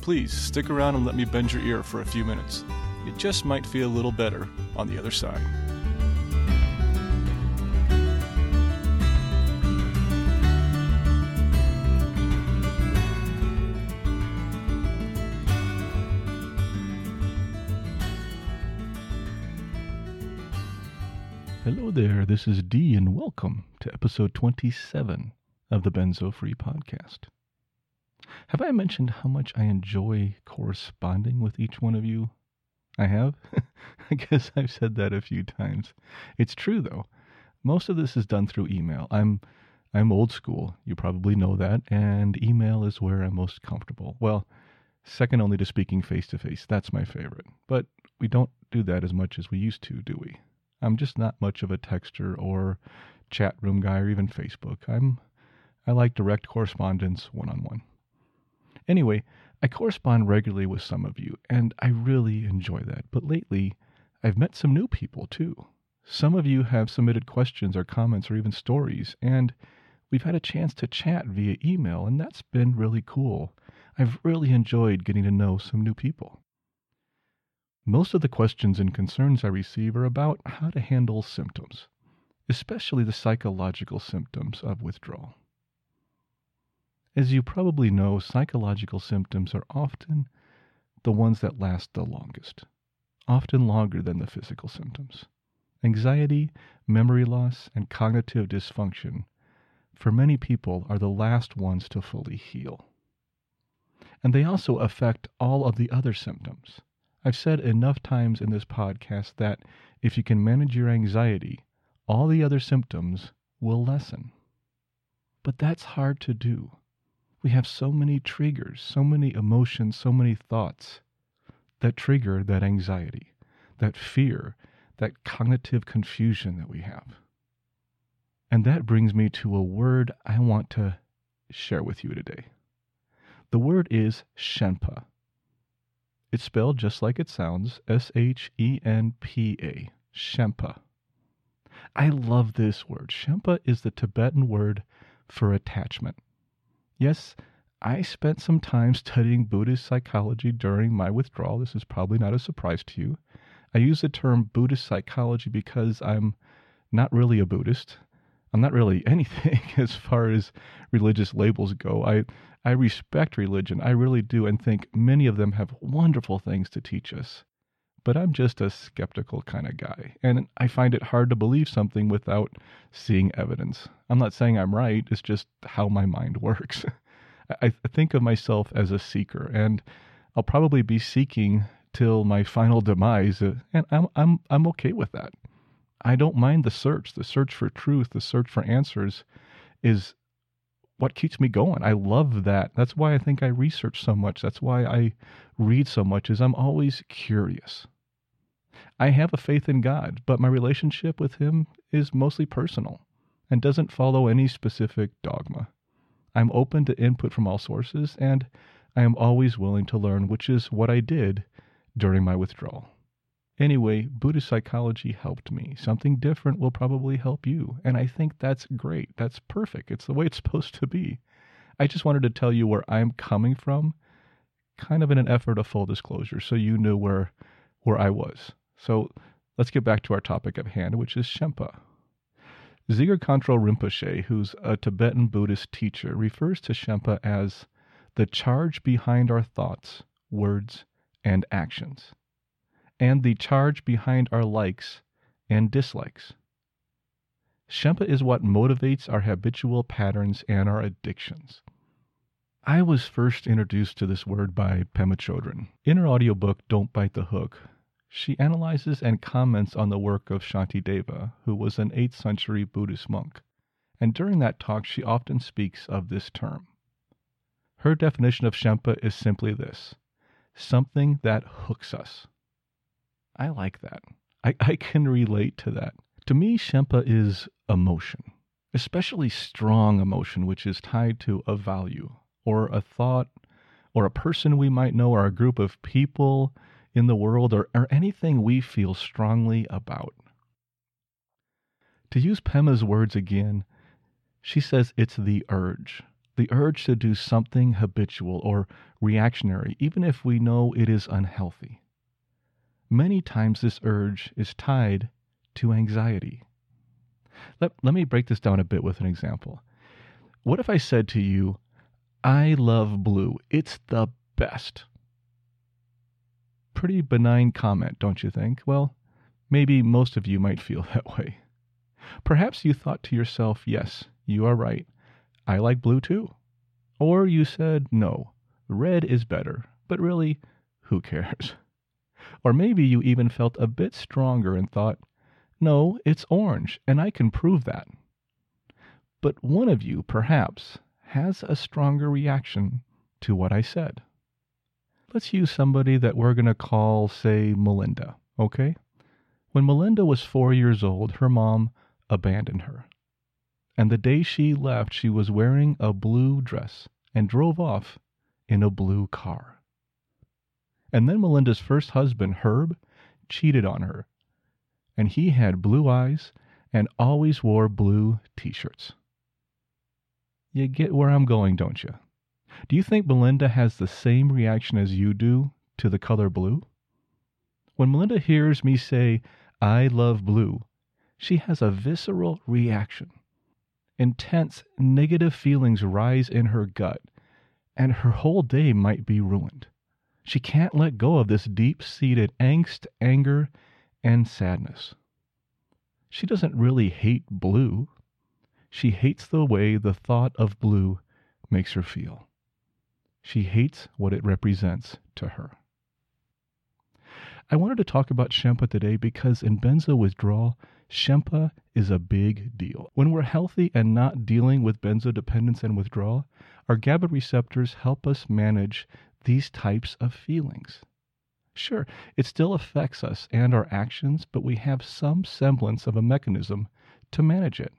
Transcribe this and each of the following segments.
Please stick around and let me bend your ear for a few minutes. It just might feel a little better on the other side. Hello there, this is D, and welcome to episode 27 of the Benzo Free Podcast. Have I mentioned how much I enjoy corresponding with each one of you? I have? I guess I've said that a few times. It's true though. Most of this is done through email. I'm I'm old school. You probably know that, and email is where I'm most comfortable. Well, second only to speaking face to face. That's my favorite. But we don't do that as much as we used to, do we? I'm just not much of a texter or chat room guy or even Facebook. I'm I like direct correspondence one on one. Anyway, I correspond regularly with some of you, and I really enjoy that. But lately, I've met some new people too. Some of you have submitted questions or comments or even stories, and we've had a chance to chat via email, and that's been really cool. I've really enjoyed getting to know some new people. Most of the questions and concerns I receive are about how to handle symptoms, especially the psychological symptoms of withdrawal. As you probably know, psychological symptoms are often the ones that last the longest, often longer than the physical symptoms. Anxiety, memory loss, and cognitive dysfunction, for many people, are the last ones to fully heal. And they also affect all of the other symptoms I've said enough times in this podcast that if you can manage your anxiety, all the other symptoms will lessen. But that's hard to do. We have so many triggers, so many emotions, so many thoughts that trigger that anxiety, that fear, that cognitive confusion that we have. And that brings me to a word I want to share with you today. The word is Shenpa. It's spelled just like it sounds S H E N P A, Shenpa. I love this word. Shenpa is the Tibetan word for attachment. Yes, I spent some time studying Buddhist psychology during my withdrawal. This is probably not a surprise to you. I use the term Buddhist psychology because I'm not really a Buddhist. I'm not really anything as far as religious labels go. I I respect religion, I really do, and think many of them have wonderful things to teach us. But I'm just a skeptical kind of guy, and I find it hard to believe something without seeing evidence. I'm not saying I'm right, it's just how my mind works. I think of myself as a seeker, and I'll probably be seeking till my final demise, uh, and I'm, I'm, I'm okay with that. I don't mind the search. The search for truth, the search for answers is what keeps me going. I love that. That's why I think I research so much. That's why I read so much is I'm always curious. I have a faith in God, but my relationship with him is mostly personal and doesn't follow any specific dogma. I'm open to input from all sources and I am always willing to learn, which is what I did during my withdrawal. Anyway, Buddhist psychology helped me. Something different will probably help you. And I think that's great. That's perfect. It's the way it's supposed to be. I just wanted to tell you where I'm coming from, kind of in an effort of full disclosure, so you knew where where I was. So let's get back to our topic at hand, which is Shenpa. Dzigar Kongtrul Rinpoche, who's a Tibetan Buddhist teacher, refers to Shenpa as the charge behind our thoughts, words, and actions and the charge behind our likes and dislikes. Shenpa is what motivates our habitual patterns and our addictions. I was first introduced to this word by Pema Chodron. In her audiobook, Don't Bite the Hook, she analyzes and comments on the work of Shantideva, who was an 8th century Buddhist monk, and during that talk she often speaks of this term. Her definition of Shenpa is simply this something that hooks us. I like that. I, I can relate to that. To me, Shenpa is emotion, especially strong emotion, which is tied to a value or a thought or a person we might know or a group of people in the world or, or anything we feel strongly about. To use Pema's words again, she says it's the urge, the urge to do something habitual or reactionary, even if we know it is unhealthy. Many times this urge is tied to anxiety. Let, let me break this down a bit with an example. What if I said to you, I love blue, it's the best? Pretty benign comment, don't you think? Well, maybe most of you might feel that way. Perhaps you thought to yourself, yes, you are right. I like blue too. Or you said, no, red is better, but really, who cares? Or maybe you even felt a bit stronger and thought, no, it's orange, and I can prove that. But one of you, perhaps, has a stronger reaction to what I said. Let's use somebody that we're going to call, say, Melinda, okay? When Melinda was four years old, her mom abandoned her. And the day she left, she was wearing a blue dress and drove off in a blue car. And then Melinda's first husband, Herb, cheated on her. And he had blue eyes and always wore blue t shirts. You get where I'm going, don't you? Do you think Melinda has the same reaction as you do to the color blue? When Melinda hears me say, I love blue, she has a visceral reaction. Intense negative feelings rise in her gut, and her whole day might be ruined. She can't let go of this deep seated angst, anger, and sadness. She doesn't really hate blue. She hates the way the thought of blue makes her feel. She hates what it represents to her. I wanted to talk about Shenpa today because in benzo withdrawal, Shenpa is a big deal. When we're healthy and not dealing with benzo dependence and withdrawal, our GABA receptors help us manage these types of feelings. Sure, it still affects us and our actions, but we have some semblance of a mechanism to manage it.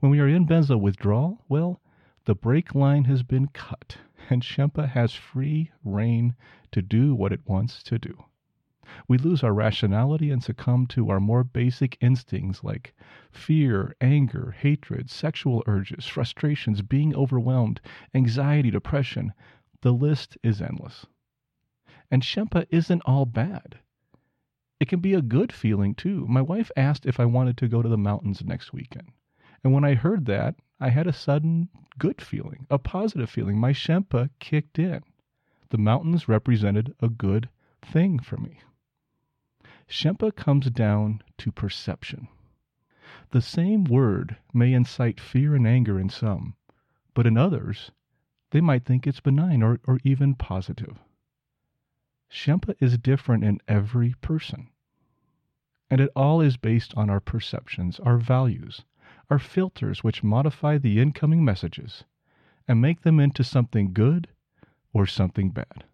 When we are in benzo withdrawal, well, the brake line has been cut, and Shenpa has free rein to do what it wants to do. We lose our rationality and succumb to our more basic instincts like fear, anger, hatred, sexual urges, frustrations, being overwhelmed, anxiety, depression, the list is endless. And Shenpa isn't all bad. It can be a good feeling too. My wife asked if I wanted to go to the mountains next weekend. And when I heard that, I had a sudden good feeling, a positive feeling. My Shenpa kicked in. The mountains represented a good thing for me. Shenpa comes down to perception. The same word may incite fear and anger in some, but in others, they might think it's benign or, or even positive. Shenpa is different in every person. And it all is based on our perceptions, our values, our filters, which modify the incoming messages and make them into something good or something bad.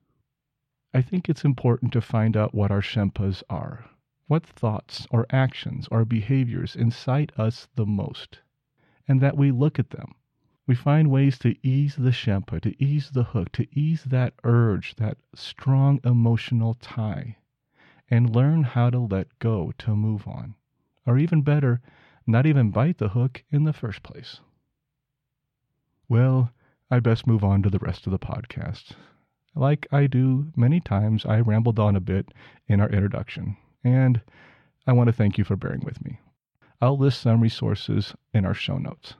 I think it's important to find out what our Shenpas are, what thoughts or actions or behaviors incite us the most, and that we look at them we find ways to ease the Shenpa, to ease the hook, to ease that urge, that strong emotional tie, and learn how to let go, to move on. Or even better, not even bite the hook in the first place. Well, I best move on to the rest of the podcast. Like I do many times, I rambled on a bit in our introduction, and I want to thank you for bearing with me. I'll list some resources in our show notes.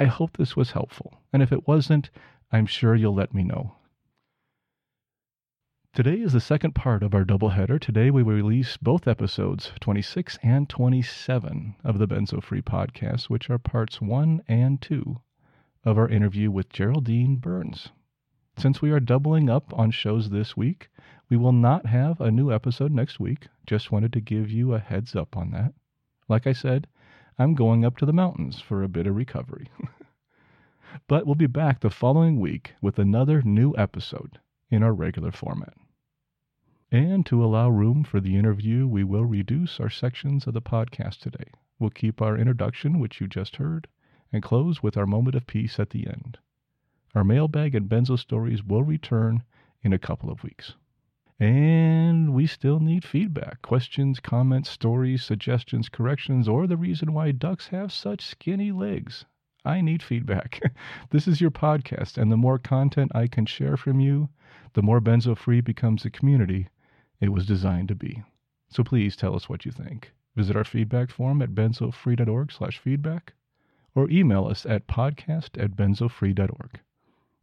I hope this was helpful, and if it wasn't, I'm sure you'll let me know. Today is the second part of our doubleheader. Today we will release both episodes, 26 and 27, of the Benzo Free podcast, which are parts 1 and 2 of our interview with Geraldine Burns. Since we are doubling up on shows this week, we will not have a new episode next week. Just wanted to give you a heads up on that. Like I said, I'm going up to the mountains for a bit of recovery. but we'll be back the following week with another new episode. in our regular format. And to allow room for the interview, we will reduce our sections of the podcast today. We'll keep our introduction, which you just heard, and close with our moment of peace at the end. Our mailbag and benzo stories will return in a couple of weeks. And we still need feedback questions, comments, stories, suggestions, corrections, or the reason why ducks have such skinny legs. I need feedback. this is your podcast, and the more content I can share from you, the more benzo free becomes the community it was designed to be. So please tell us what you think. Visit our feedback form at benzofree.org slash feedback or email us at podcast at benzofree.org.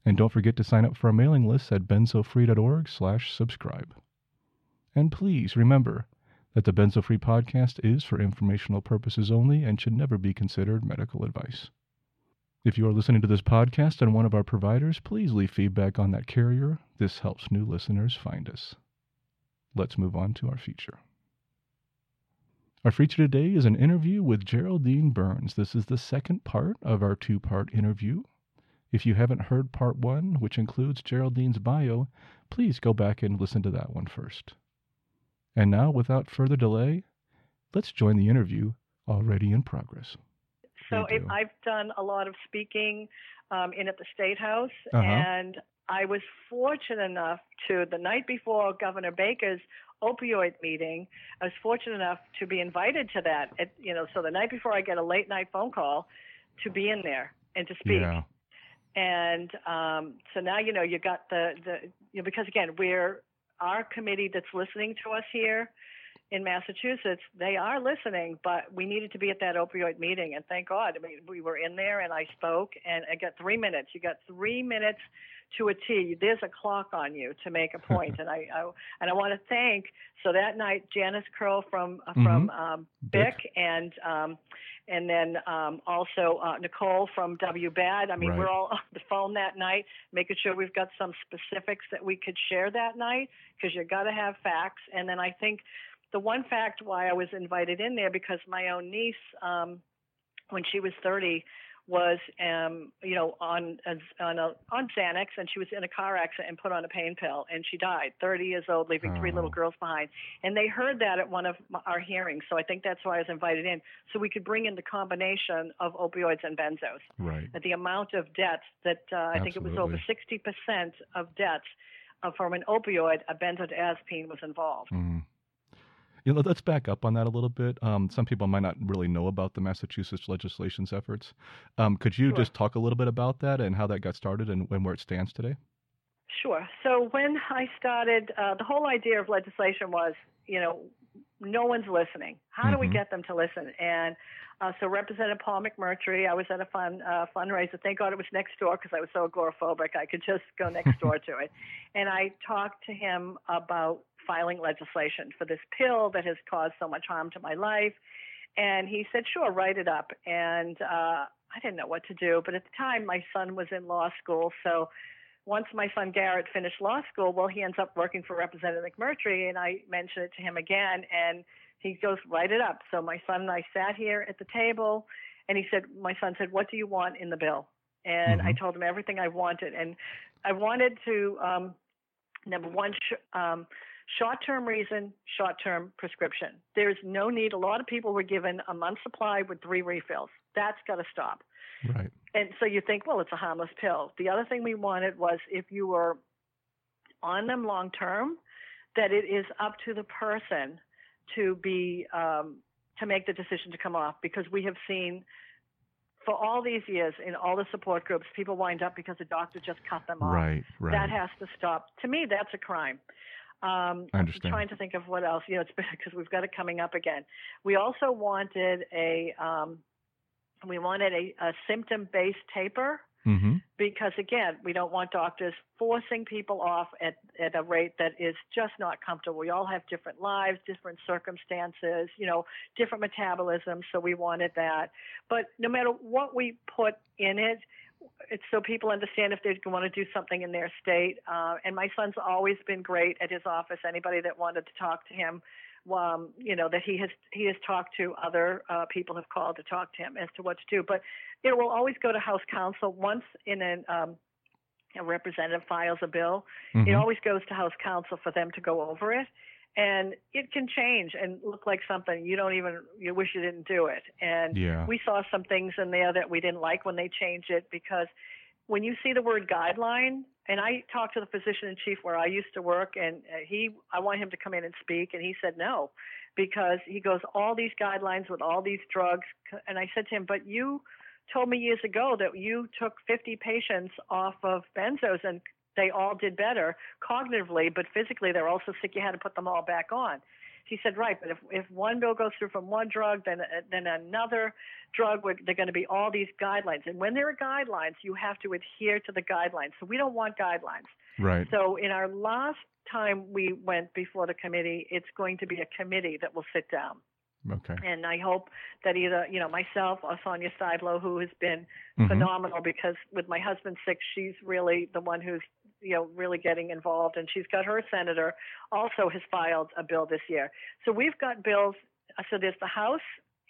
And don't forget to sign up for our mailing list at benzofree.org slash subscribe. And please remember that the Benzo Free podcast is for informational purposes only and should never be considered medical advice. If you are listening to this podcast on one of our providers, please leave feedback on that carrier. This helps new listeners find us. Let's move on to our feature. Our feature today is an interview with Geraldine Burns. This is the second part of our two part interview if you haven't heard part one, which includes Geraldine's bio, please go back and listen to that one first. And now, without further delay, let's join the interview already in progress. So I've done a lot of speaking um, in at the State House, uh-huh. and I was fortunate enough to the night before Governor Baker's opioid meeting. I was fortunate enough to be invited to that. At, you know, so the night before I get a late night phone call to be in there and to speak. Yeah and um, so now you know you got the the you know because again we're our committee that's listening to us here in Massachusetts they are listening but we needed to be at that opioid meeting. And thank God I mean we were in there and I spoke and I got three minutes. You got three minutes to a T there's a clock on you to make a point and I, I and I want to thank so that night Janice Curl from uh, from mm-hmm. um, BIC and um, and then um, also uh, Nicole from WBAD. I mean, right. we're all on the phone that night, making sure we've got some specifics that we could share that night because you got to have facts. And then I think the one fact why I was invited in there because my own niece, um, when she was 30, was um you know on on a on Xanax and she was in a car accident and put on a pain pill and she died 30 years old leaving oh. three little oh. girls behind and they heard that at one of our hearings so I think that's why I was invited in so we could bring in the combination of opioids and benzos right the amount of deaths that uh, I think it was over 60% of deaths uh, from an opioid a benzodiazepine was involved mm. You know, let's back up on that a little bit. Um, some people might not really know about the Massachusetts legislation's efforts. Um, could you sure. just talk a little bit about that and how that got started and, and where it stands today? Sure. So when I started, uh, the whole idea of legislation was, you know, no one's listening. How mm-hmm. do we mm-hmm. get them to listen? And uh, so Representative Paul McMurtry, I was at a fun uh, fundraiser. Thank God it was next door because I was so agoraphobic I could just go next door to it. And I talked to him about filing legislation for this pill that has caused so much harm to my life. And he said, sure, write it up. And uh, I didn't know what to do. But at the time, my son was in law school. So once my son Garrett finished law school, well, he ends up working for Representative McMurtry. And I mentioned it to him again. And he goes, write it up. So my son and I sat here at the table. And he said, my son said, what do you want in the bill? And mm-hmm. I told him everything I wanted. And I wanted to, um, number one, sh- um, Short term reason, short term prescription. There's no need. A lot of people were given a month's supply with three refills. That's got to stop. Right. And so you think, well, it's a harmless pill. The other thing we wanted was if you were on them long term, that it is up to the person to be um, to make the decision to come off because we have seen for all these years in all the support groups, people wind up because the doctor just cut them off. Right, right. That has to stop. To me, that's a crime. Um, I understand. I'm trying to think of what else. You know, it's because we've got it coming up again. We also wanted a um, we wanted a, a symptom-based taper mm-hmm. because again, we don't want doctors forcing people off at at a rate that is just not comfortable. We all have different lives, different circumstances, you know, different metabolisms. So we wanted that. But no matter what we put in it, it's so people understand if they want to do something in their state. Uh, and my son's always been great at his office. Anybody that wanted to talk to him, um, you know, that he has he has talked to other uh, people have called to talk to him as to what to do. But it will always go to House Counsel once in an um, a representative files a bill, Mhm. it always goes to House Counsel for them to go over it. And it can change and look like something you don't even you wish you didn't do it. And Yeah. we saw some things in there that we didn't like when they changed it because when you see the word guideline, and I talked to the physician in chief where I used to work, and uh, he, I want him to come in and speak, and he said no, because he goes all these guidelines with all these drugs, and I said to him, but you told me years ago that you took 50 patients off of benzos and they all did better cognitively, but physically they're also sick. You had to put them all back on. He said, right, but if, if one bill goes through from one drug, then then another drug, they're going to be all these guidelines. And when there are guidelines, you have to adhere to the guidelines. So we don't want guidelines. Right. So in our last time we went before the committee, it's going to be a committee that will sit down. Okay. And I hope that either, you know, myself or Sonia Steiblo, who has been Mhm. phenomenal because with my husband sick, she's really the one who's, you know, really getting involved. And she's got her senator also has filed a bill this year. So we've got bills. So there's the House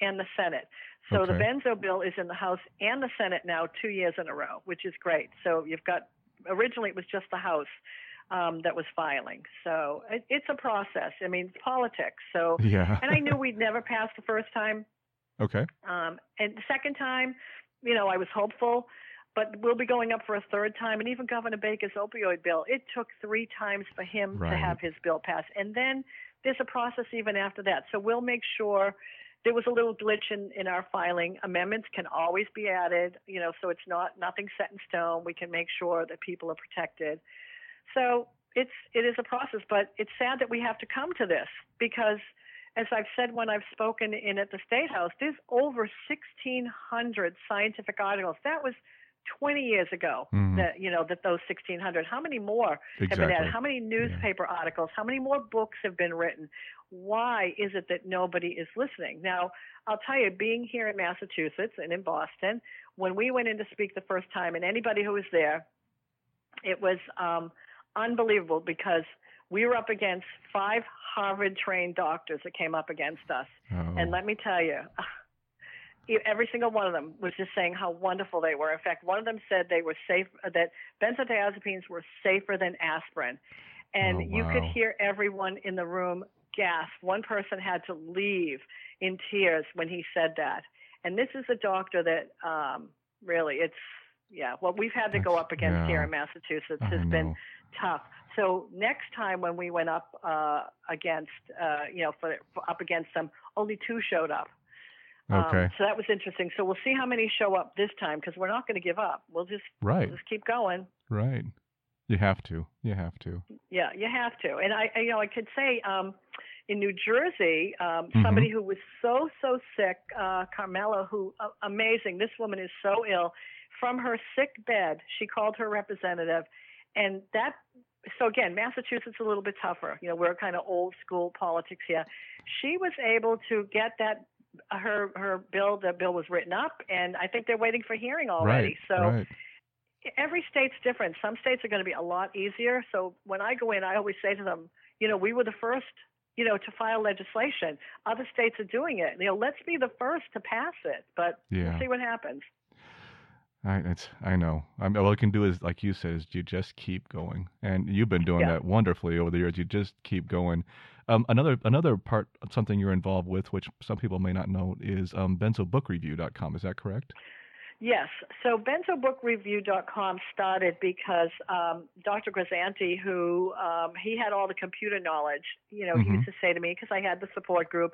and the Senate. So the benzo bill is in the House and the Senate now two years in a row, which is great. So you've got, originally it was just the House um, that was filing. So it, it's a process. I mean, it's politics. So, Yeah. and I knew we'd never pass the first time. okay. Um, and the second time, you know, I was hopeful, but we'll be going up for a third time. And even Governor Baker's opioid bill, it took three times for him Right. to have his bill passed. And then there's a process even after that. So we'll make sure there was a little glitch in, in our filing. Amendments can always be added, you know, so it's not nothing set in stone. We can make sure that people are protected. So it's it is a process, but it's sad that we have to come to this because as I've said when I've spoken in at the State House, there's over 1,600 scientific articles. That was 20 years ago. Mhm. That you know that those 1,600. How many more have been added? How many newspaper articles? How many more books have been written? Why is it that nobody is listening? Now, I'll tell you, being here in Massachusetts and in Boston, when we went in to speak the first time, and anybody who was there, it was um, unbelievable because we were up against five Harvard trained doctors that came up against us. Oh. And let me tell you, every single one of them was just saying how wonderful they were. In fact, one of them said they were safe, that benzodiazepines were safer than aspirin. And Oh, you could hear everyone in the room gasp. One person had to leave in tears when he said that. And this is a doctor that um, really, it's, yeah, what we've had to go up against yeah. here in Massachusetts has been tough. So next time when we went up uh, against, uh, you know, for, for up against them, only two showed up. Um, Okay. so that was interesting. So we'll see how many show up this time because we're not going to give up. We'll just Right. we'll just keep going. Right. You have to. You have to. Yeah, you have to. And I, I you know, I could say um, in New Jersey, um, Mhm. somebody who was so so sick, uh, Carmela, who uh, amazing. This woman is so ill. From her sick bed, she called her representative, and that. So again, Massachusetts a little bit tougher. You know, we're kind of old school politics here. She was able to get that her her bill. The bill was written up, and I think they're waiting for hearing already. right. so right. every state's different. Some states are going to be a lot easier. So when I go in, I always say to them, you know, we were the first, you know, to file legislation. Other states are doing it. You know, let's be the first to pass it. But Yeah. we'll see what happens. I it's I know. I mean, all I can do is like you said is you just keep going, and you've been doing Yeah. that wonderfully over the years. You just keep going. Um, another another part, something you're involved with, which some people may not know, is um, benzobookreview.com. Is that correct? Yes. So benzobookreview.com started because um, Dr. Grazanti, who um, he had all the computer knowledge, you know, he Mhm. used to say to me, because I had the support group.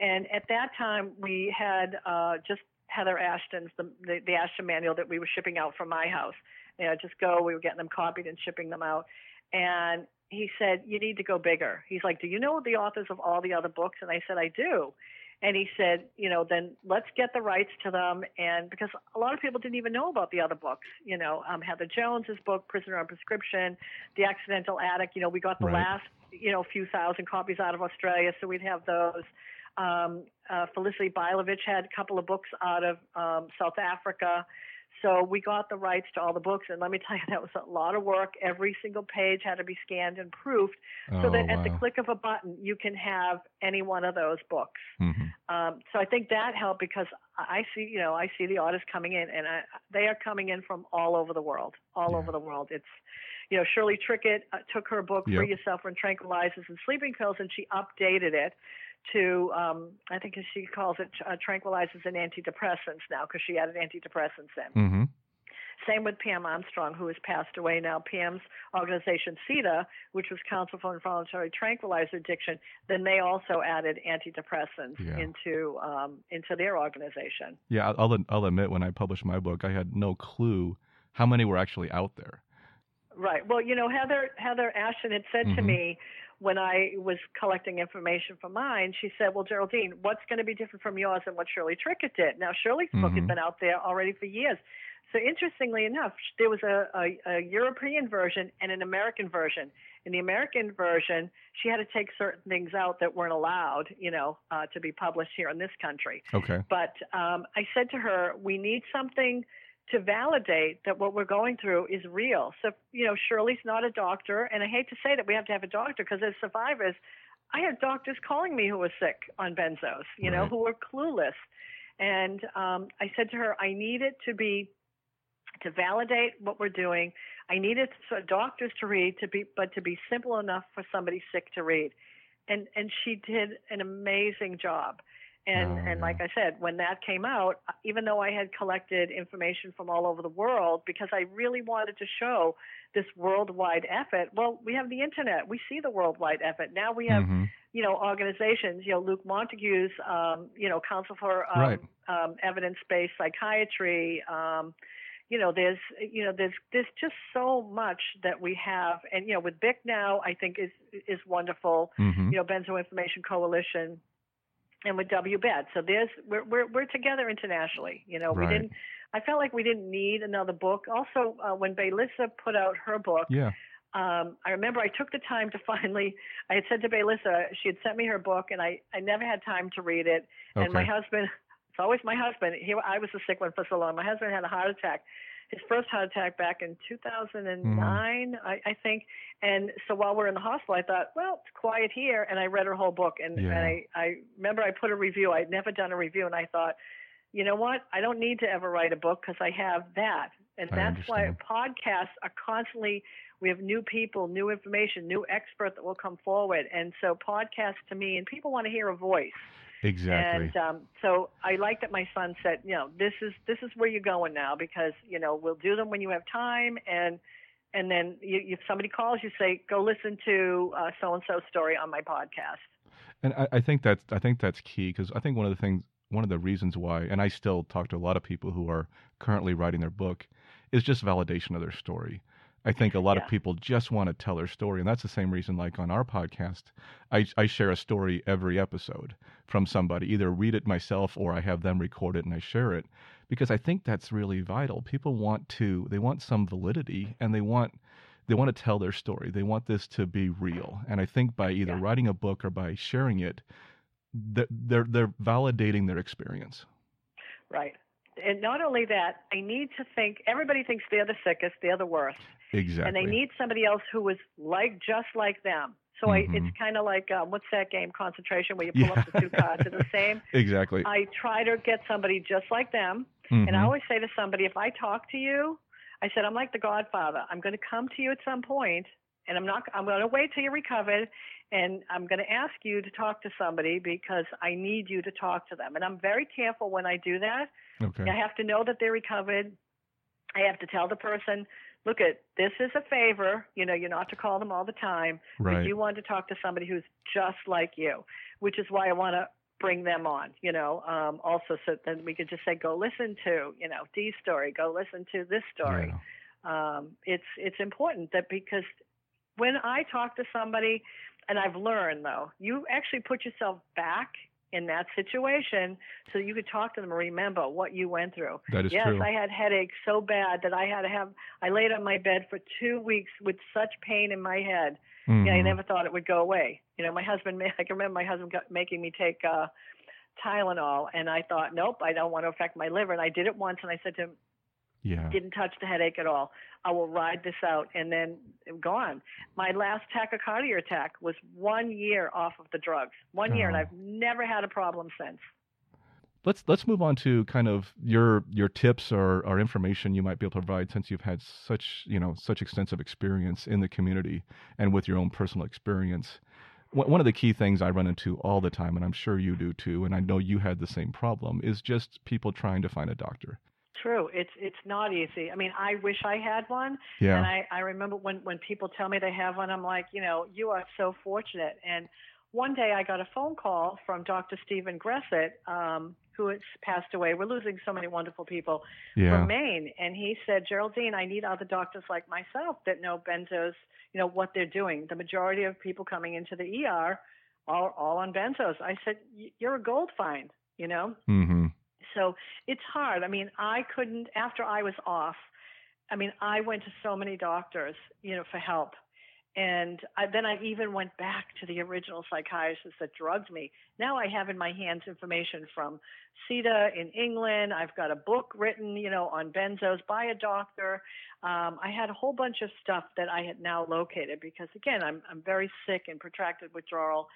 And at that time, we had uh, just Heather Ashton's, the, the, the Ashton manual that we were shipping out from my house. You know, just go, we were getting them copied and shipping them out. And he said, You need to go bigger. He's like, Do you know the authors of all the other books? And I said, I do. And he said, you know, then let's get the rights to them. And because a lot of people didn't even know about the other books, you know, um, Heather Jones's book, Prisoner on Prescription, The Accidental Addict, you know, we got the Right. last, you know, few thousand copies out of Australia, so we'd have those. Um, uh, Felicity Bailovich had a couple of books out of um, South Africa. So we got the rights to all the books, and let me tell you, that was a lot of work. Every single page had to be scanned and proofed, oh, so that wow. at the click of a button, you can have any one of those books. Mm-hmm. Um, so I think that helped because I see, you know, I see the artists coming in, and I, they are coming in from all over the world, all Yeah. over the world. It's, you know, Shirley Trickett uh, took her book Yep. "Free Yourself from Tranquilizers and Sleeping Pills" and she updated it to, um, I think she calls it uh, tranquilizers and antidepressants now because she added antidepressants in. Mm-hmm. Same with Pam Armstrong, who has passed away now. Pam's organization, CITA, which was Council for Involuntary Tranquilizer Addiction, then they also added antidepressants Yeah. into um, into their organization. Yeah, I'll- I'll admit when I published my book, I had no clue how many were actually out there. Right. Well, you know, Heather Heather Ashton had said to Mhm. me when I was collecting information for mine, she said, "Well, Geraldine, what's going to be different from yours and what Shirley Trickett did?" Now, Shirley's book Mhm. had been out there already for years. So interestingly enough, there was a, a, a European version and an American version. In the American version, she had to take certain things out that weren't allowed, you know, uh, to be published here in this country. Okay. But um, I said to her, we need something to validate that what we're going through is real. So, you know, Shirley's not a doctor, and I hate to say that we have to have a doctor because as survivors, I had doctors calling me who were sick on benzos, you know, Right. who were clueless. And um, I said to her, I need it to be to validate what we're doing. I need it for doctors to read to be, but to be simple enough for somebody sick to read. And and she did an amazing job. And Oh, and like I said, when that came out, even though I had collected information from all over the world, because I really wanted to show this worldwide effort. Well, we have the internet. We see the worldwide effort. Now we have Mhm. you know, organizations, you know, Luke Montagu's, um, you know, Council for um, Right. um, Evidence-Based Psychiatry. Um, you know, there's, you know, there's, there's just so much that we have, and you know, with BIC now, I think is is wonderful. Mhm. You know, Benzo Information Coalition, and with WBAD. So there's, we're we're we're together internationally. You know, Right. we didn't. I felt like we didn't need another book. Also, uh, when Baylissa put out her book, Yeah. um, I remember I took the time to finally, I had said to Baylissa, she had sent me her book, and I, I never had time to read it. And my husband, it's always my husband. He, I was a sick one for so long. My husband had a heart attack, his first heart attack back in 2009, mm. I, I think. And so while we're in the hospital, I thought, well, it's quiet here, and I read her whole book. And, Yeah. and I, I remember I put a review. I'd never done a review, and I thought, you know what? I don't need to ever write a book because I have that. And I that's why podcasts are constantly we have new people, new information, new expert that will come forward. And so podcasts to me, and people want to hear a voice. Exactly. And um, so I like that my son said, you know, this is this is where you're going now because you know we'll do them when you have time, and and then you, if somebody calls, you say, go listen to so and so story on my podcast. And I, I think that's I think that's key because I think one of the things one of the reasons why, and I still talk to a lot of people who are currently writing their book, is just validation of their story. I think a lot Yeah. of people just want to tell their story, and that's the same reason. Like on our podcast, I, I share a story every episode from somebody. Either read it myself or I have them record it and I share it, because I think that's really vital. People want to they want some validity and they want they want to tell their story. They want this to be real, and I think by either Yeah. writing a book or by sharing it, they're they're, they're validating their experience. Right. And not only that, I need to think everybody thinks they're the sickest, they're the worst. Exactly. and they need somebody else who was like just like them. So I, Mhm. it's kind of like um, what's that game, concentration, where you pull up the two cards are the same. exactly. I try to get somebody just like them, Mhm. and I always say to somebody, if I talk to you, I said I'm like the Godfather. I'm going to come to you at some point, and I'm not. I'm going to wait till you're recovered, and I'm going to ask you to talk to somebody because I need you to talk to them. And I'm very careful when I do that. okay. I have to know that they're recovered. I have to tell the person, look at this is a favor. You know, you're not to call them all the time, Right. but you want to talk to somebody who's just like you, which is why I want to bring them on. You know, um, also so then we could just say, go listen to you know Dee's story, go listen to this story. Yeah. Um, it's it's important that because when I talk to somebody, and I've learned though, you actually put yourself back in that situation so you could talk to them and remember what you went through. That is yes, true. I had headaches so bad that I had to have. I laid on my bed for two weeks with such pain in my head. Yeah, I Mhm. never thought it would go away. You know, my husband. I can remember my husband got, making me take uh, Tylenol, and I thought, nope, I don't want to affect my liver. And I did it once, and I said to him, Yeah. Didn't touch the headache at all. I will ride this out and then gone. My last tachycardia attack was one year off of the drugs. One year, and Oh. I've never had a problem since. Let's let's move on to kind of your your tips or, or information you might be able to provide since you've had such you know such extensive experience in the community and with your own personal experience. One of the key things I run into all the time, and I'm sure you do too, and I know you had the same problem, is just people trying to find a doctor. True. It's it's not easy. I mean, I wish I had one. Yeah. And I, I remember when, when people tell me they have one, I'm like, you know, you are so fortunate. And one day I got a phone call from Dr. Stevan Gressitt, um, who has passed away. We're losing so many wonderful people yeah. from Maine. And he said, Geraldine, I need other doctors like myself that know benzos, you know, what they're doing. The majority of people coming into the ER are all on benzos. I said, "Y- you're a gold find, you know? Mm-hmm. So it's hard. I mean, I couldn't, after I was off, I mean, I went to so many doctors, you know, for help. And I, then I even went back to the original psychiatrist that drugged me. Now I have in my hands information from CITA in England. I've got a book written, you know, on benzos by a doctor. Um, I had a whole bunch of stuff that I had now located because, again, I'm I'm very sick and protracted withdrawal.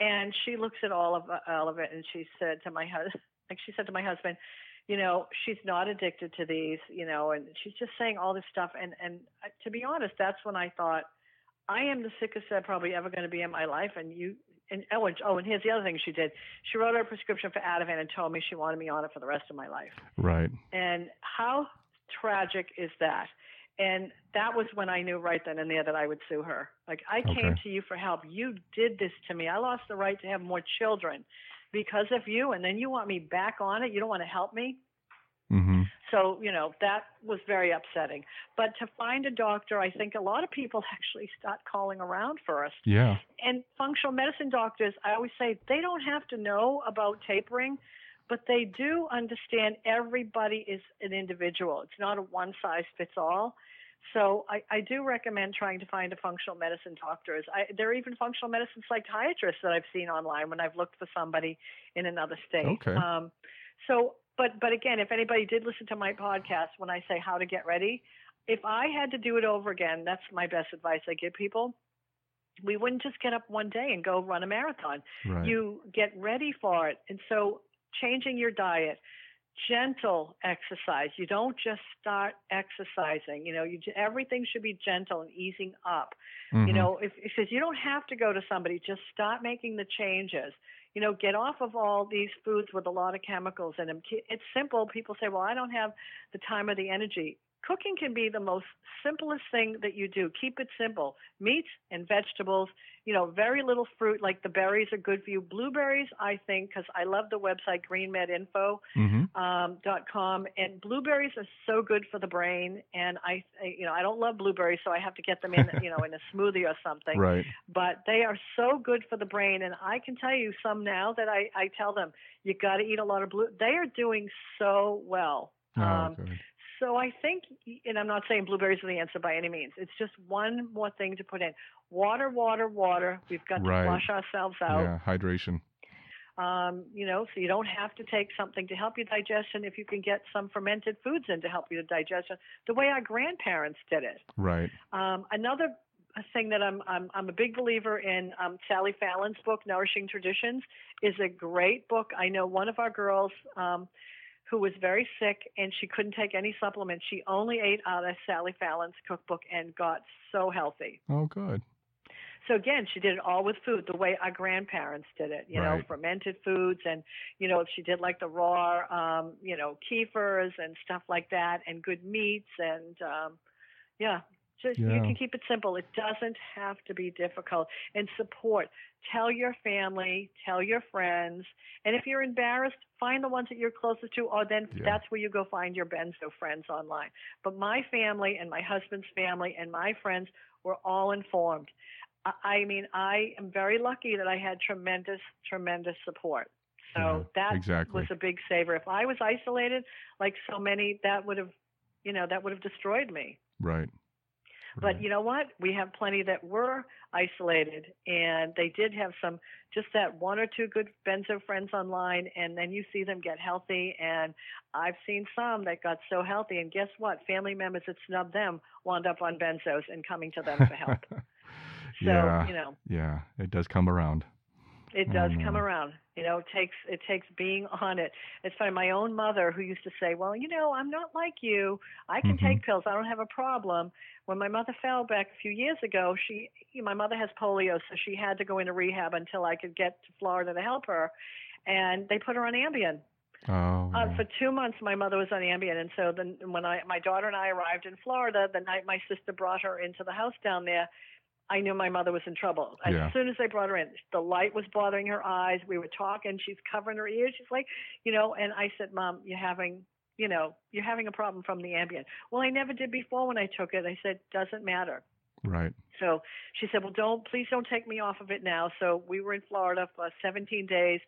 And she looks at all of all of it, and she said to my husband, like she said to my husband, you know, she's not addicted to these, you know, and she's just saying all this stuff. And and uh, to be honest, that's when I thought, I am the sickest I'm probably ever going to be in my life, and you. And oh, and, oh, and here's the other thing she did. She wrote her a prescription for Ativan and told me she wanted me on it for the rest of my life. Right. And how tragic is that? And that was when I knew right then and there that I would sue her. Like I came to you for help. You did this to me. I lost the right to have more children because of you, and then you want me back on it. You don't want to help me. Mm-hmm. So, you know, that was very upsetting. But to find a doctor, I think a lot of people actually start calling around first. Yeah. And functional medicine doctors, I always say, they don't have to know about tapering, but they do understand everybody is an individual. It's not a one size fits all. So I, I do recommend trying to find a functional medicine doctor. I, there are even functional medicine psychiatrists that I've seen online when I've looked for somebody in another state. Okay. Um, so, but but again, if anybody did listen to my podcast when I say how to get ready, if I had to do it over again, that's my best advice I give people. We wouldn't just get up one day and go run a marathon. Right. You get ready for it, and so changing your diet, gentle exercise. You don't just start exercising. You know, you everything should be gentle and easing up. Mhm. You know, if, if says you don't have to go to somebody, just start making the changes. You know, get off of all these foods with a lot of chemicals in them. It's simple. People say, "Well, I don't have the time or the energy." Cooking can be the most simplest thing that you do. Keep it simple. Meats and vegetables. You know, very little fruit. Like the berries are good for you. Blueberries, I think, because I love the website GreenMedInfo Mhm. um, dot com and blueberries are so good for the brain and I I- you know I don't love blueberries so I have to get them in you know in a smoothie or something Right. but they are so good for the brain and I can tell you some now that I I tell them you got to eat a lot of blue they are doing so well Oh, um, good. So I think, and I'm not saying blueberries are the answer by any means. It's just one more thing to put in: water, water, water. We've got Right. to flush ourselves out. Yeah. Hydration. Um, you know, so you don't have to take something to help your digestion if you can get some fermented foods in to help your digestion, the way our grandparents did it. Right. Um, another thing that I'm, I'm I'm a big believer in um, Sally Fallon's book Nourishing Traditions is a great book. I know one of our girls um, who was very sick and she couldn't take any supplements. She only ate out of Sally Fallon's cookbook and got so healthy. Oh, good. So again, she did it all with food, the way our grandparents did it. You know, fermented foods, and you know, she did like the raw, um, you know, kefirs and stuff like that, and good meats, and um, yeah, just you can keep it simple. It doesn't have to be difficult. And support. Tell your family, tell your friends, and if you're embarrassed, find the ones that you're closest to, or then Yeah. that's where you go find your benzo friends online. But my family and my husband's family and my friends were all informed. I I mean, I am very lucky that I had tremendous, tremendous support. So Yeah, that exactly. was a big saver. If I was isolated, like so many, that would have, you know, that would have destroyed me. Right. But you know what? We have plenty that were isolated, and they did have some, just that one or two good benzo friends online, and then you see them get healthy. And I've seen some that got so healthy, and guess what? Family members that snubbed them wound up on benzos and coming to them for help. So yeah. you know, Yeah. It does come around. It does know. come around. You know, it takes it takes being on it. It's funny. My own mother, who used to say, "Well, you know, I'm not like you. I can Mhm. take pills. I don't have a problem." When my mother fell back a few years ago, she, my mother has polio, so she had to go into rehab until I could get to Florida to help her, and they put her on Ambien. Oh. Uh, for two months, my mother was on Ambien, and so then when I, my daughter and I arrived in Florida, the night my sister brought her into the house down there, I knew my mother was in trouble. As Yeah. soon as they brought her in, the light was bothering her eyes. We were talking. She's covering her ears. She's like, you know, and I said, Mom, you're having, you know, you're having a problem from the Ambien. Well, I never did before when I took it. I said, doesn't matter. right. So she said, "Well, don't please don't take me off of it now." So we were in Florida for 17 days,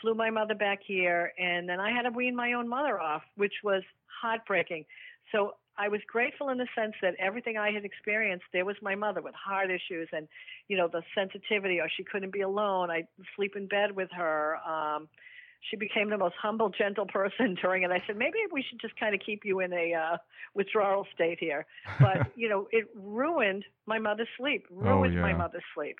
flew my mother back here, and then I had to wean my own mother off, which was heartbreaking. So I was grateful in the sense that everything I had experienced, there was my mother with heart issues and, you know, the sensitivity, or she couldn't be alone. I'd sleep in bed with her. Um, she became the most humble, gentle person during it. I said, maybe we should just kind of keep you in a uh, withdrawal state here. But, you know, it ruined my mother's sleep, ruined my yeah. mother's sleep.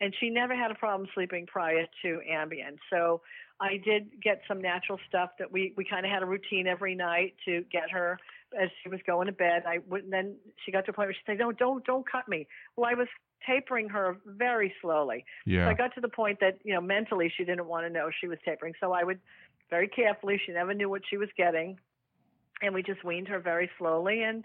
And she never had a problem sleeping prior to Ambien. So I did get some natural stuff that we, we kind of had a routine every night to get her as she was going to bed. I would and then she got to a point where she said, "No, don't don't cut me." Well, I was tapering her very slowly. So yeah. I got to the point that you know mentally she didn't want to know she was tapering. So I would very carefully. She never knew what she was getting, and we just weaned her very slowly. And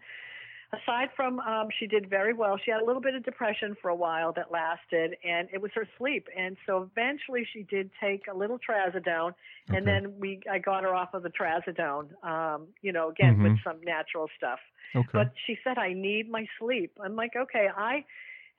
aside from um, she did very well. She had a little bit of depression for a while that lasted, and it was her sleep. And so eventually she did take a little trazodone, and then we I got her off of the trazodone. Um, you know, again with Mhm. some natural stuff. okay. But she said, I need my sleep. I'm like, okay, I,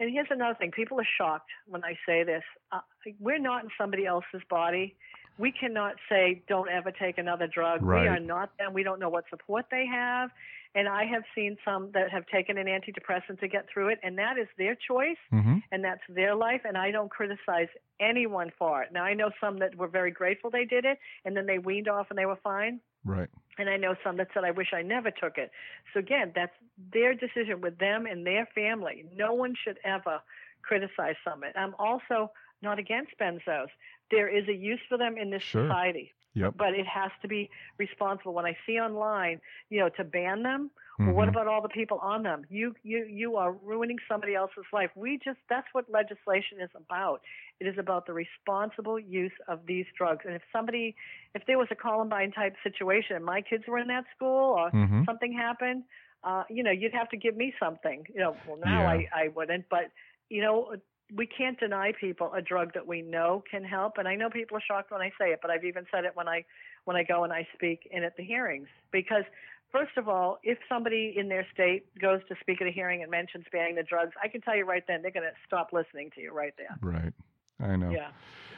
and here's another thing people are shocked when I say this. Uh, we're not in somebody else's body. We cannot say, don't ever take another drug. Right. We are not them. We don't know what support they have. And I have seen some that have taken an antidepressant to get through it, and that is their choice mm-hmm. and that's their life and I don't criticize anyone for it. Now I know some that were very grateful they did it and then they weaned off and they were fine. Right. And I know some that said, I wish I never took it. So again, that's their decision with them and their family. No one should ever criticize some of it. I'm also not against benzos. There is a use for them in this Sure. society, Yep. but it has to be responsible. When I see online, you know, to ban them, well, what Mhm. about all the people on them? You you you are ruining somebody else's life. We just that's what legislation is about. It is about the responsible use of these drugs. And if somebody if there was a Columbine type situation, and my kids were in that school or Mhm. something happened, uh, you know, you'd have to give me something. You know, well now Yeah. I I wouldn't, but you know, we can't deny people a drug that we know can help. And I know people are shocked when I say it, but I've even said it when I when I go and I speak in at the hearings because First of all, if somebody in their state goes to speak at a hearing and mentions banning the drugs, I can tell you right then they're going to stop listening to you right there. Right. I know. Yeah.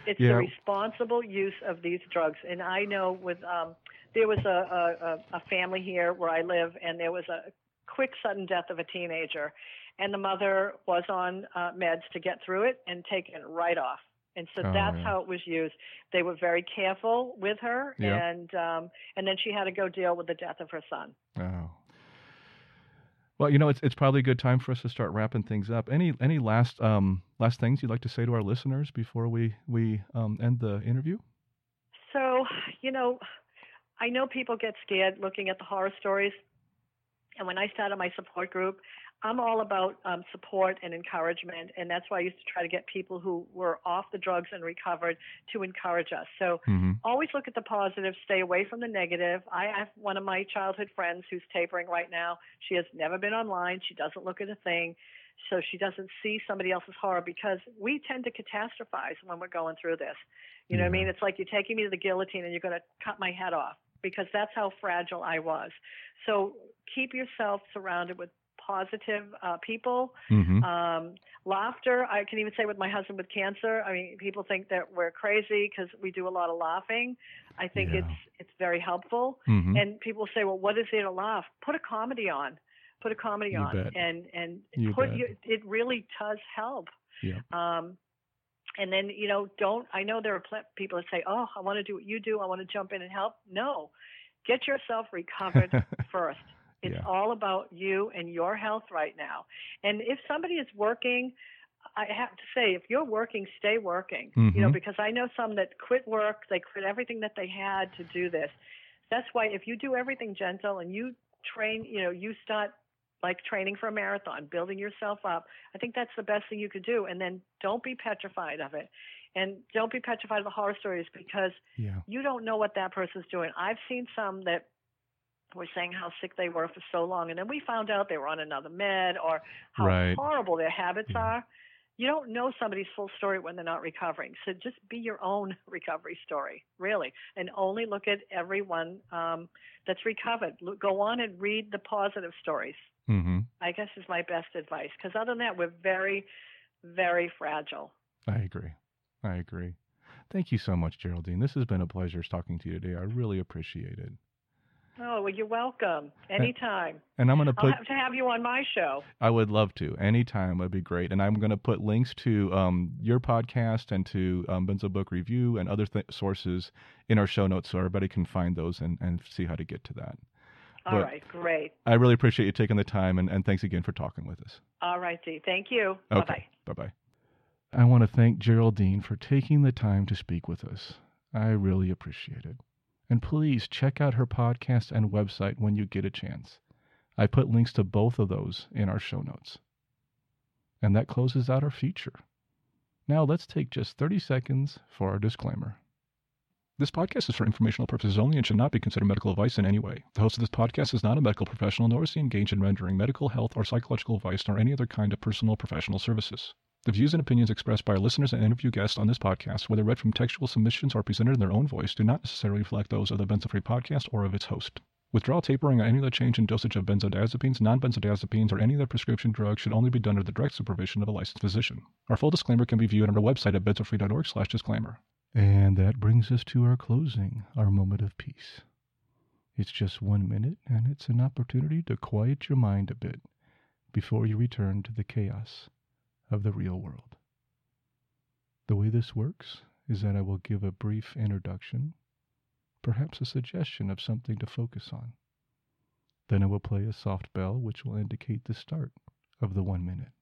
It's Yeah. the responsible use of these drugs. And I know with, um, there was a, a, a- a family here where I live, and there was a quick, sudden death of a teenager. And the mother was on uh, meds to get through it and taken right off. And so Oh, that's yeah. how it was used. They were very careful with her, Yeah. and um, and then she had to go deal with the death of her son. Oh. Well, you know, it's it's probably a good time for us to start wrapping things up. Any any last um last things you'd like to say to our listeners before we we um, end the interview? So, you know, I know people get scared looking at the horror stories. And when I started my support group, I'm all about um, support and encouragement. And that's why I used to try to get people who were off the drugs and recovered to encourage us. So Mm-hmm. always look at the positive, stay away from the negative. I have one of my childhood friends who's tapering right now. She has never been online. She doesn't look at a thing. So she doesn't see somebody else's horror because we tend to catastrophize when we're going through this. You know what I mean? It's like you're taking me to the guillotine and you're going to cut my head off because that's how fragile I was. So keep yourself surrounded with positive uh, people. Mm-hmm. Um, laughter, I can even say with my husband with cancer. I mean, people think that we're crazy because we do a lot of laughing. I think Yeah. it's it's very helpful. mm-hmm. And people say, well, what is there to laugh? Put a comedy on. put a comedy You on, bet. and and You put it really does help. Yeah. Um, and then you know, don't. I know there are pl- people that say, "Oh, I want to do what you do. I want to jump in and help." No, get yourself recovered first. It's Yeah. all about you and your health right now. And if somebody is working, I have to say, if you're working, stay working. You know, Mhm. because I know some that quit work, they quit everything that they had to do this. That's why if you do everything gentle and you train, you know, you start like training for a marathon, building yourself up. I think that's the best thing you could do. And then don't be petrified of it. And don't be petrified of the horror stories because Yeah. you don't know what that person's doing. I've seen some that were saying how sick they were for so long, and then we found out they were on another med or how Right. horrible their habits Yeah. are. You don't know somebody's full story when they're not recovering. So just be your own recovery story, really, and only look at everyone um, that's recovered. Go on and read the positive stories. Mm-hmm. I guess is my best advice. Because other than that, we're very, very fragile. I agree. I agree. Thank you so much, Geraldine. This has been a pleasure talking to you today. I really appreciate it. Oh, well, you're welcome. Anytime. And I'm going to I'll have to have you on my show. I would love to. Anytime would be great. And I'm going to put links to um, your podcast and to um, Benzo Book Review and other th- sources in our show notes so everybody can find those and, and see how to get to that. All right, great. I really appreciate you taking the time and, and thanks again for talking with us. All right, Dee. Thank you. Bye bye. Okay. Bye bye. I want to thank Geraldine for taking the time to speak with us. I really appreciate it. And please check out her podcast and website when you get a chance. I put links to both of those in our show notes. And that closes out our feature. Now let's take just 30 seconds for our disclaimer. This podcast is for informational purposes only and should not be considered medical advice in any way. The host of this podcast is not a medical professional nor is he engaged in rendering medical, health, or psychological advice nor any other kind of personal professional services. The views and opinions expressed by our listeners and interview guests on this podcast, whether read from textual submissions or presented in their own voice, do not necessarily reflect those of the Benzofree podcast or of its host. Withdrawal tapering or any other change in dosage of benzodiazepines, non-benzodiazepines, or any other prescription drug should only be done under the direct supervision of a licensed physician. Our full disclaimer can be viewed on our website at benzofree.org slash disclaimer. And that brings us to our closing, our moment of peace. It's just one minute, and it's an opportunity to quiet your mind a bit before you return to the chaos of the real world. The way this works is that I will give a brief introduction, perhaps a suggestion of something to focus on. Then I will play a soft bell which will indicate the start of the one minute.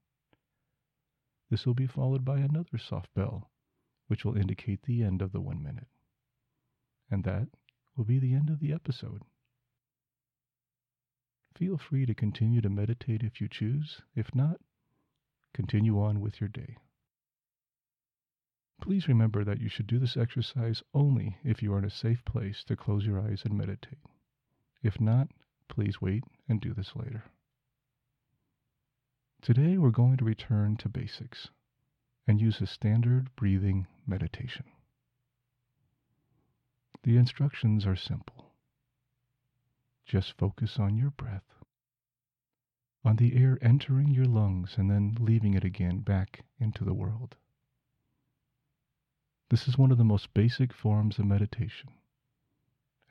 This will be followed by another soft bell which will indicate the end of the one minute. And that will be the end of the episode. Feel free to continue to meditate if you choose. If not, continue on with your day. Please remember that you should do this exercise only if you are in a safe place to close your eyes and meditate. If not, please wait and do this later. Today we're going to return to basics and use a standard breathing meditation. The instructions are simple. Just focus on your breath, on the air entering your lungs and then leaving it again back into the world. This is one of the most basic forms of meditation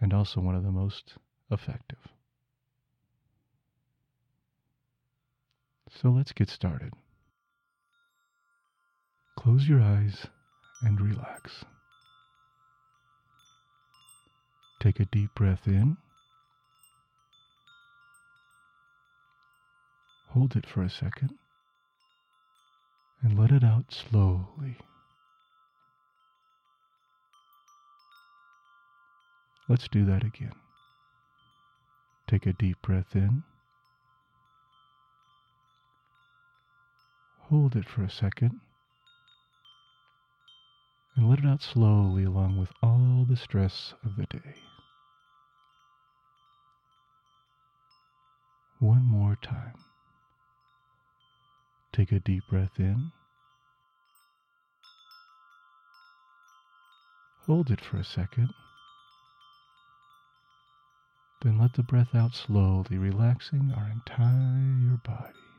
and also one of the most effective. So let's get started. Close your eyes and relax. Take a deep breath in. Hold it for a second and let it out slowly. Let's do that again. Take a deep breath in. Hold it for a second and let it out slowly along with all the stress of the day. One more time. Take a deep breath in. Hold it for a second. Then let the breath out slowly, relaxing our entire body.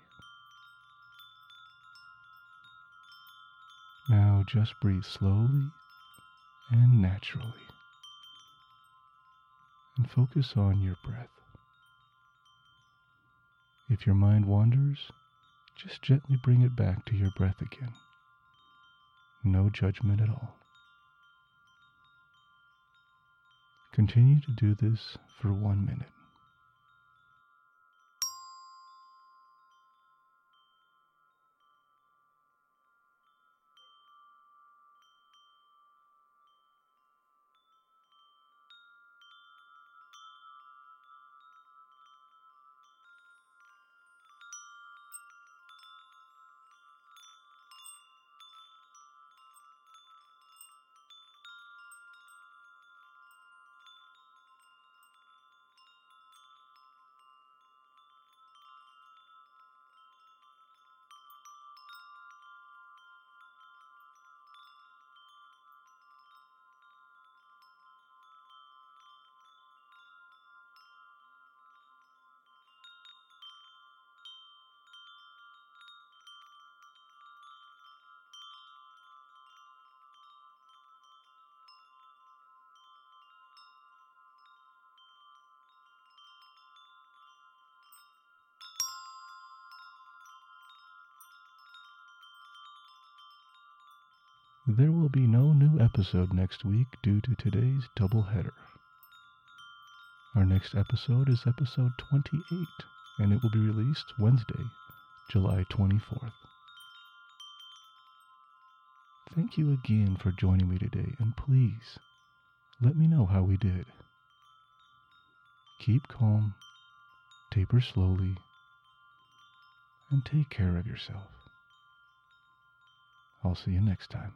Now just breathe slowly and naturally. And focus on your breath. If your mind wanders, just gently bring it back to your breath again. No judgment at all. Continue to do this for one minute. There will be no new episode next week due to today's double header. Our next episode is episode 28, and it will be released Wednesday, July 24th. Thank you again for joining me today, and please let me know how we did. Keep calm, taper slowly, and take care of yourself. I'll see you next time.